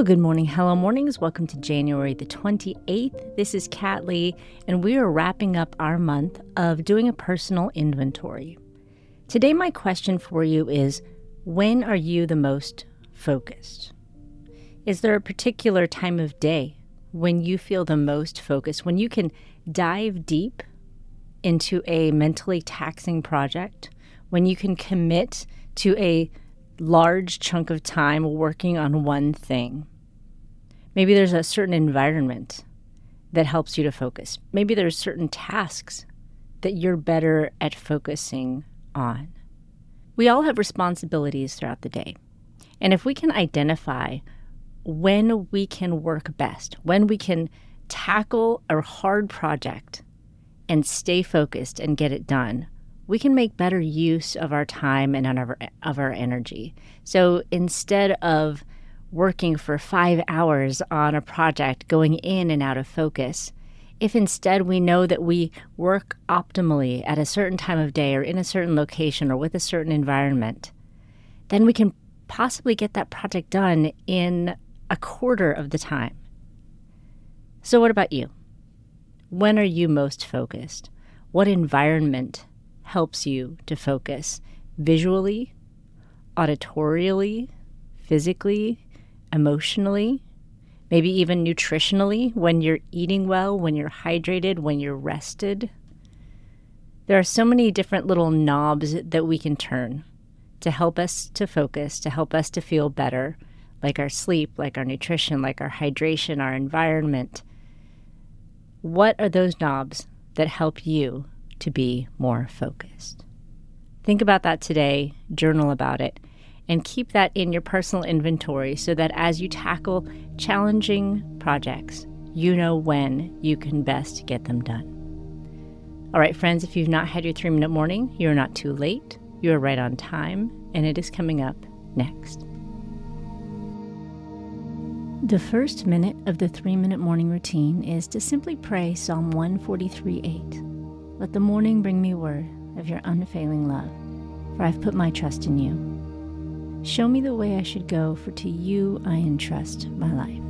Well, good morning. Hello, mornings. Welcome to January the 28th. This is Kat Lee, and we are wrapping up our month of doing a personal inventory. Today, my question for you is When are you the most focused? Is there a particular time of day when you feel the most focused, when you can dive deep into a mentally taxing project, when you can commit to a large chunk of time working on one thing. Maybe there's a certain environment that helps you to focus. Maybe there's certain tasks that you're better at focusing on. We all have responsibilities throughout the day. And if we can identify when we can work best, when we can tackle a hard project and stay focused and get it done, we can make better use of our time and of our, energy. So instead of working for five hours on a project, going in and out of focus, if instead we know that we work optimally at a certain time of day or in a certain location or with a certain environment, then we can possibly get that project done in a quarter of the time. So, what about you? When are you most focused? What environment helps you to focus visually, auditorially, physically, emotionally, maybe even nutritionally when you're eating well, when you're hydrated, when you're rested. There are so many different little knobs that we can turn to help us to focus, to help us to feel better, like our sleep, like our nutrition, like our hydration, our environment. What are those knobs that help you to be more focused. Think about that today, journal about it, and keep that in your personal inventory so that as you tackle challenging projects, you know when you can best get them done. All right, friends, if you've not had your three minute morning, you're not too late. You are right on time, and it is coming up next. The first minute of the three minute morning routine is to simply pray Psalm 143 8. Let the morning bring me word of your unfailing love, for I've put my trust in you. Show me the way I should go, for to you I entrust my life.